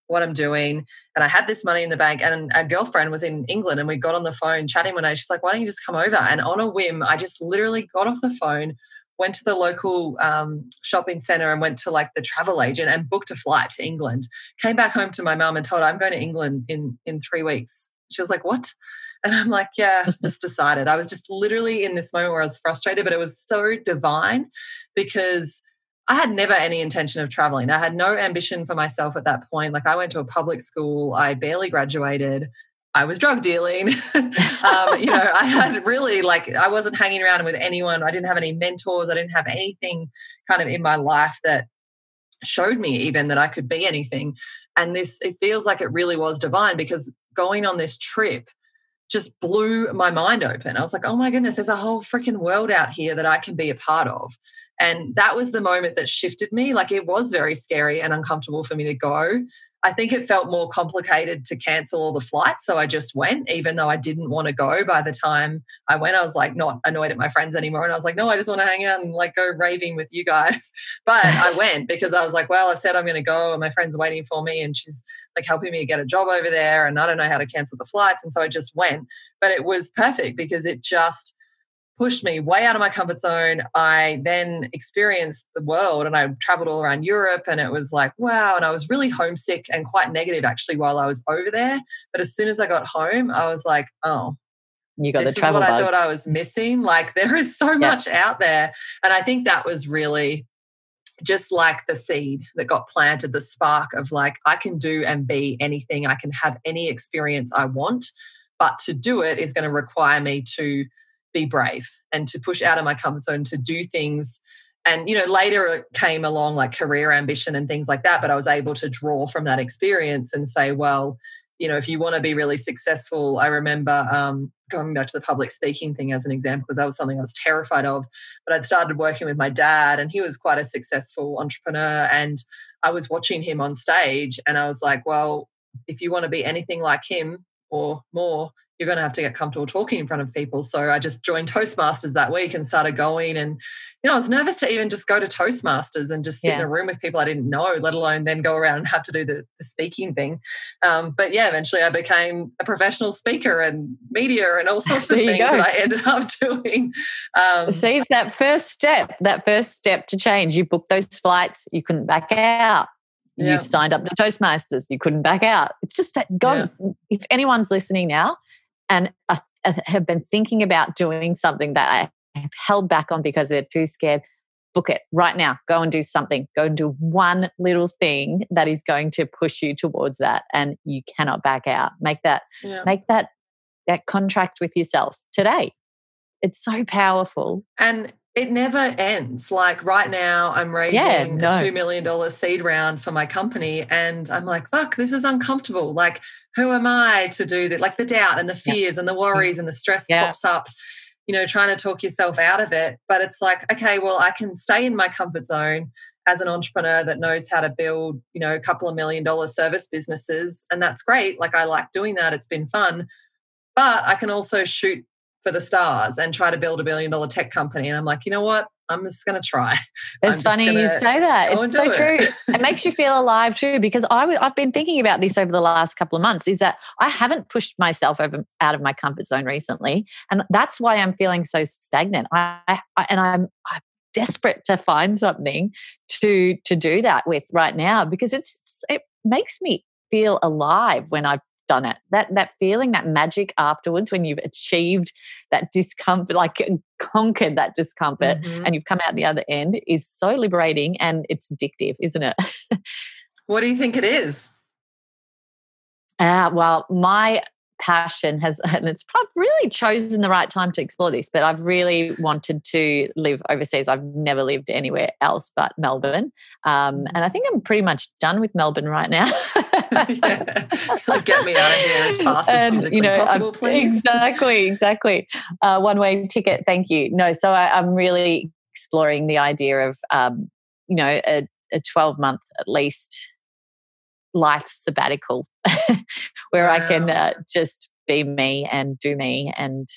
what I'm doing. And I had this money in the bank, and a girlfriend was in England, and we got on the phone chatting one day. She's like, "Why don't you just come over?" And on a whim, I just literally got off the phone, went to the local um, shopping center and went to like the travel agent and booked a flight to England. Came back home to my mum and told her I'm going to England in in three weeks. She was like, "What?" And I'm like, "Yeah, [laughs] just decided." I was just literally in this moment where I was frustrated, but it was so divine because I had never any intention of traveling. I had no ambition for myself at that point. Like I went to a public school, I barely graduated. I was drug dealing. [laughs] um, you know, I had [laughs] really like I wasn't hanging around with anyone. I didn't have any mentors. I didn't have anything kind of in my life that showed me even that I could be anything. And this it feels like it really was divine because going on this trip just blew my mind open. I was like, oh my goodness, there's a whole freaking world out here that I can be a part of. And that was the moment that shifted me. Like it was very scary and uncomfortable for me to go. I think it felt more complicated to cancel all the flights. So I just went, even though I didn't want to go. By the time I went, I was like not annoyed at my friends anymore. And I was like, no, I just want to hang out and like go raving with you guys. [laughs] But I went because I was like, well, I've said I'm going to go and my friend's waiting for me and she's like helping me get a job over there. And I don't know how to cancel the flights. And so I just went. But it was perfect because it just, pushed me way out of my comfort zone. I then experienced the world and I traveled all around Europe and it was like, wow. And I was really homesick and quite negative actually while I was over there. But as soon as I got home, I was like, oh, you got this the travel is what bug. I thought I was missing. [laughs] Like there is so much out there. And I think that was really just like the seed that got planted, the spark of like, I can do and be anything. I can have any experience I want. But to do it is going to require me to be brave and to push out of my comfort zone to do things. And you know later it came along like career ambition and things like that but i was able to draw from that experience and say well you know if you want to be really successful i remember um, going back to the public speaking thing as an example because that was something i was terrified of but i'd started working with my dad and he was quite a successful entrepreneur and i was watching him on stage and i was like well if you want to be anything like him or more you're going to have to get comfortable talking in front of people. So I just joined Toastmasters that week and started going. And, you know, I was nervous to even just go to Toastmasters and just sit yeah. in a room with people I didn't know, let alone then go around and have to do the, the speaking thing. Um, but yeah, eventually I became a professional speaker and media and all [laughs] sorts of things that I ended up [laughs] doing. Um, See, that first step, that first step to change, you booked those flights, you couldn't back out. Yeah. You signed up to Toastmasters, you couldn't back out. It's just that God, yeah. if anyone's listening now, and have been thinking about doing something that I have held back on because they're too scared, book it right now. Go and do something. Go and do one little thing that is going to push you towards that, and you cannot back out. Make that yeah. make that that contract with yourself today. It's so powerful. And it never ends. Like right now, I'm raising yeah, no. a $2 million seed round for my company. And I'm like, fuck, this is uncomfortable. Like, who am I to do that? Like the doubt and the fears and the mm-hmm. worries and the stress yeah. pops up, you know, trying to talk yourself out of it. But it's like, okay, well, I can stay in my comfort zone as an entrepreneur that knows how to build, you know, a couple of million dollar service businesses. And that's great. Like, I like doing that. It's been fun. But I can also shoot for the stars and try to build a billion dollar tech company. And I'm like, you know what? I'm just going to try. [laughs] It's funny you say that. It's so true. it makes you feel alive too, because I, I've been thinking about this over the last couple of months. Is that I haven't pushed myself over out of my comfort zone recently, and that's why I'm feeling so stagnant. I, I and I'm, I'm desperate to find something to to do that with right now because it's it makes me feel alive when I done it. That that feeling, that magic afterwards when you've achieved that discomfort, like conquered that discomfort mm-hmm. and you've come out the other end is so liberating and it's addictive, isn't it? what do you think it is? Uh, well, my passion has, [laughs] and it's I've really chosen the right time to explore this, but I've really wanted to live overseas. I've never lived anywhere else but Melbourne. Um, and I think I'm pretty much done with Melbourne right now. [laughs] [laughs] yeah. Get me out of here as fast as you know, possible, please. Exactly, exactly. Uh, one way ticket, thank you. No, so I, am really exploring the idea of, um, you know, a, a 12 month at least life sabbatical [laughs] where wow. I can uh, just be me and do me and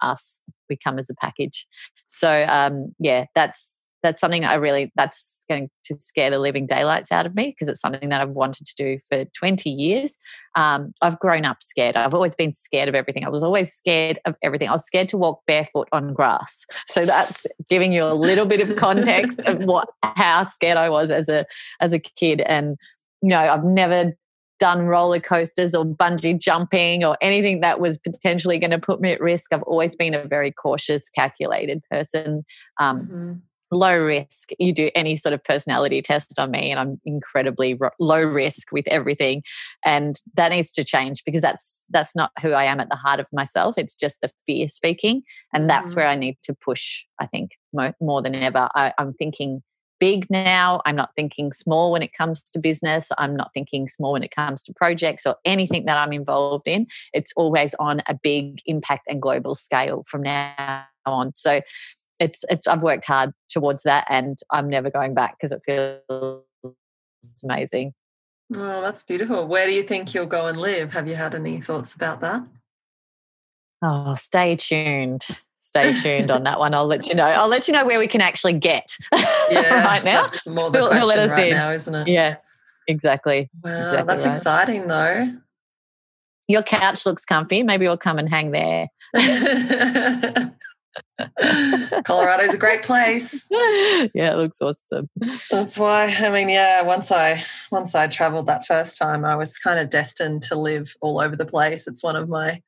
us. We come as a package. So um, yeah, that's that's something I really that's going to scare the living daylights out of me because it's something that I've wanted to do for 20 years. Um, I've grown up scared. I've always been scared of everything. I was always scared of everything. I was scared to walk barefoot on grass. [laughs] So that's giving you a little bit of context of what how scared I was as a as a kid. And you know, I've never done roller coasters or bungee jumping or anything that was potentially going to put me at risk. I've always been a very cautious, calculated person. Um, mm-hmm. Low risk. You do any sort of personality test on me, and I'm incredibly low risk with everything, and that needs to change because that's that's not who I am at the heart of myself. It's just the fear speaking, and that's mm-hmm. where I need to push. I think more, more than ever. I, I'm thinking big now. I'm not thinking small when it comes to business. I'm not thinking small when it comes to projects or anything that I'm involved in. It's always on a big impact and global scale from now on. So it's it's I've worked hard towards that and I'm never going back because it feels amazing. Oh, that's beautiful. Where do you think you'll go and live? Have you had any thoughts about that? Oh, stay tuned stay tuned on that one. I'll let you know. I'll let you know where we can actually get [laughs] yeah, right now. That's more the question let us right in. now, isn't it? Yeah, exactly. Wow, exactly that's right. exciting though. Your couch looks comfy. Maybe we'll come and hang there. [laughs] [laughs] Colorado's a great place. Yeah, it looks awesome. That's why I mean, yeah, once I once I traveled that first time, I was kind of destined to live all over the place. It's one of my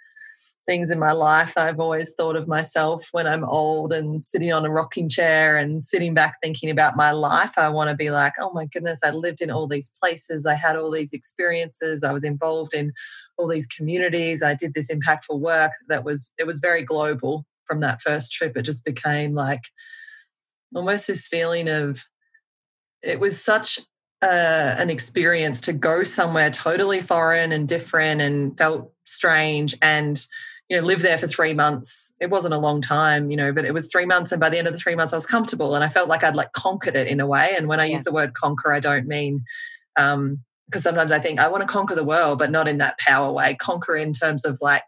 things in my life. I've always thought of myself when I'm old and sitting on a rocking chair and sitting back thinking about my life. I want to be like, oh my goodness, I lived in all these places. I had all these experiences. I was involved in all these communities. I did this impactful work that was, it was very global from that first trip. It just became like almost this feeling of, it was such uh, an experience to go somewhere totally foreign and different and felt strange and you know, live there for three months. It wasn't a long time, you know, but it was three months. And by the end of the three months, I was comfortable and I felt like I'd like conquered it in a way. And when I yeah. use the word conquer, I don't mean, um, because sometimes I think I want to conquer the world, but not in that power way. Conquer in terms of like,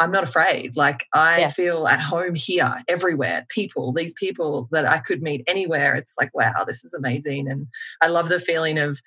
I'm not afraid. Like I yeah. feel at home here, everywhere. People, these people that I could meet anywhere. It's like, wow, this is amazing. And I love the feeling of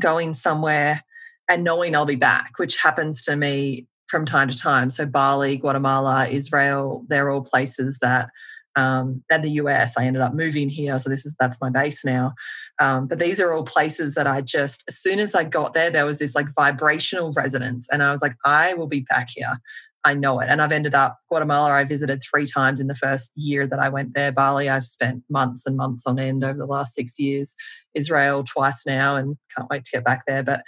going somewhere and knowing I'll be back, which happens to me from time to time. So Bali, Guatemala, Israel, they're all places that um, and the US. I ended up moving here, so this is that's my base now. Um, but these are all places that I just, as soon as I got there, there was this like vibrational resonance, and I was like, I will be back here. I know it. And I've ended up Guatemala. I visited three times in the first year that I went there. Bali, I've spent months and months on end over the last six years. Israel twice now, and can't wait to get back there. But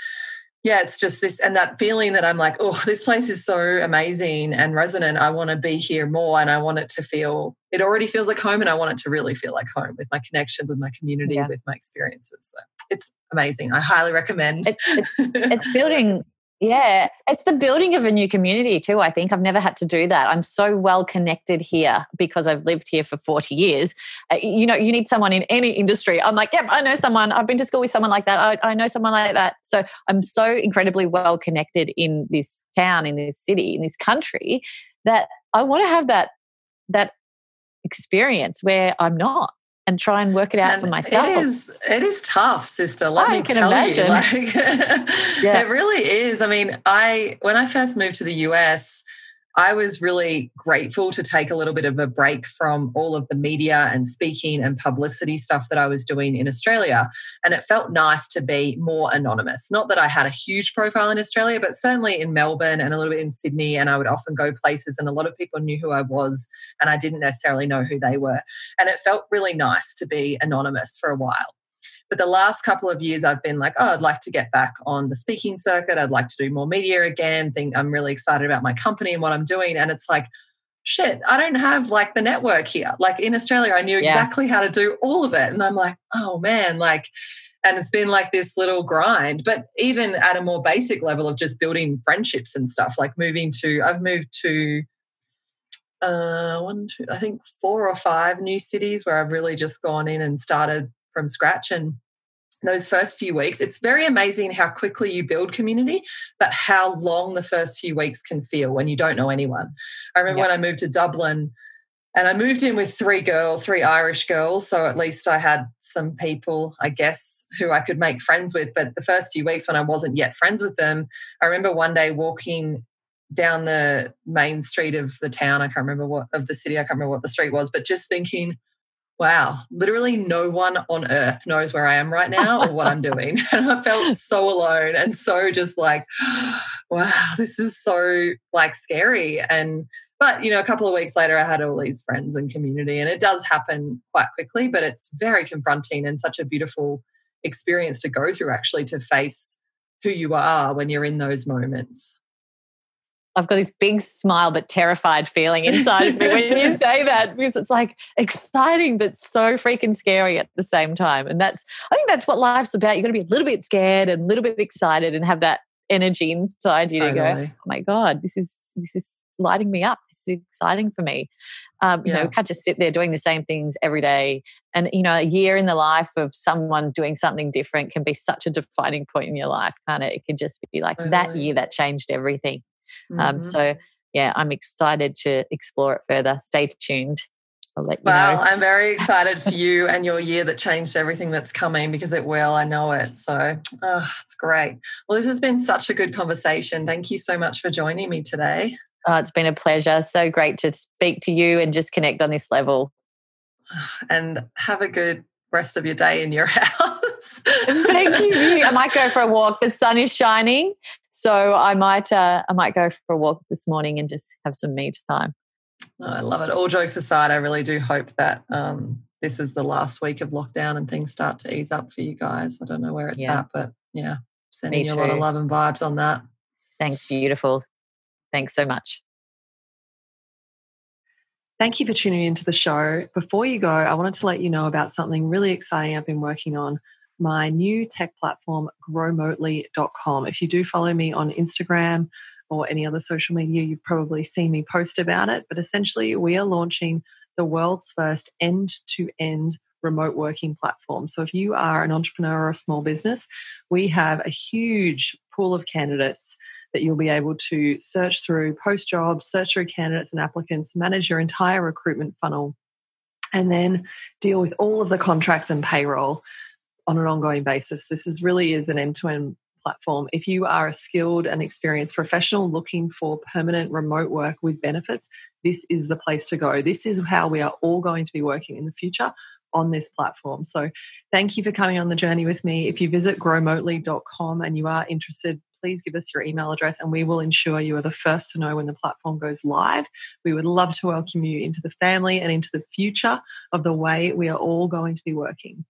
yeah, it's just this and that feeling that I'm like, oh, [laughs] this place is so amazing and resonant. I want to be here more and I want it to feel, it already feels like home and I want it to really feel like home with my connections, with my community, yeah. with my experiences. So it's amazing. I highly recommend. It's, it's, [laughs] it's building yeah, it's the building of a new community too. I think I've never had to do that. I'm so well connected here because I've lived here for 40 years. Uh, you know, you need someone in any industry. I'm like, yep, I know someone. I've been to school with someone like that. I, I know someone like that. So I'm so incredibly well connected in this town, in this city, in this country that I want to have that that experience where I'm not and try and work it out and for myself. It is it is tough, sister. Let I me tell imagine. you. Like [laughs] yeah. it really is. I mean, I when I first moved to the US, I was really grateful to take a little bit of a break from all of the media and speaking and publicity stuff that I was doing in Australia. And it felt nice to be more anonymous. Not that I had a huge profile in Australia, but certainly in Melbourne and a little bit in Sydney. And I would often go places, and a lot of people knew who I was, and I didn't necessarily know who they were. And it felt really nice to be anonymous for a while. But the last couple of years, I've been like, oh, I'd like to get back on the speaking circuit. I'd like to do more media again. Think I'm really excited about my company and what I'm doing. And it's like, shit, I don't have like the network here. Like in Australia, I knew yeah. exactly how to do all of it. And I'm like, oh man, like, and it's been like this little grind. But even at a more basic level of just building friendships and stuff, like moving to, I've moved to uh, one, two, I think four or five new cities where I've really just gone in and started from scratch and those first few weeks it's very amazing how quickly you build community but how long the first few weeks can feel when you don't know anyone i remember yep. when i moved to dublin and I moved in with three girls, three Irish girls. So at least I had some people, I guess, who I could make friends with. But the first few weeks when I wasn't yet friends with them, I remember one day walking down the main street of the town. I can't remember what of the city. I can't remember what the street was, but just thinking, wow, literally no one on earth knows where I am right now or what I'm doing. [laughs] And I felt so alone and so just like, [gasps] wow, this is so like scary. And but you know, a couple of weeks later I had all these friends and community. And it does happen quite quickly, but it's very confronting and such a beautiful experience to go through actually to face who you are when you're in those moments. I've got this big smile but terrified feeling inside of me when you [laughs] say that because it's like exciting but so freaking scary at the same time. And that's I think that's what life's about. You've got to be a little bit scared and a little bit excited and have that energy inside you to totally. go, oh my God, this is this is lighting me up. This is exciting for me. Um, you yeah. know, we can't just sit there doing the same things every day. And you know, a year in the life of someone doing something different can be such a defining point in your life, can't it? It can just be like totally. that year that changed everything. Mm-hmm. Um, so yeah, I'm excited to explore it further. Stay tuned. I'll let you well, know. I'm very excited for [laughs] you and your year that changed everything that's coming because it will. I know it. So oh, it's great. Well, this has been such a good conversation. Thank you so much for joining me today. Oh, it's been a pleasure. So great to speak to you and just connect on this level. [sighs] And have a good rest of your day in your [laughs] house. Thank you. I might go for a walk. The sun is shining, so I might uh, I might go for a walk this morning and just have some me time. Oh, I love it. All jokes aside, I really do hope that um, this is the last week of lockdown and things start to ease up for you guys. I don't know where it's yeah. at, but yeah, sending you a lot of love and vibes on that. Thanks, beautiful. Thanks so much. Thank you for tuning into the show. Before you go, I wanted to let you know about something really exciting I've been working on my new tech platform, growmotely.com. If you do follow me on Instagram or any other social media, you've probably seen me post about it. But essentially, we are launching the world's first end to end remote working platform. So if you are an entrepreneur or a small business, we have a huge pool of candidates that you'll be able to search through post jobs, search through candidates and applicants, manage your entire recruitment funnel, and then deal with all of the contracts and payroll on an ongoing basis. This is really is an end to end platform. If you are a skilled and experienced professional looking for permanent remote work with benefits, this is the place to go. This is how we are all going to be working in the future on this platform. So, thank you for coming on the journey with me. If you visit growmotely.com and you are interested, please give us your email address and we will ensure you are the first to know when the platform goes live. We would love to welcome you into the family and into the future of the way we are all going to be working.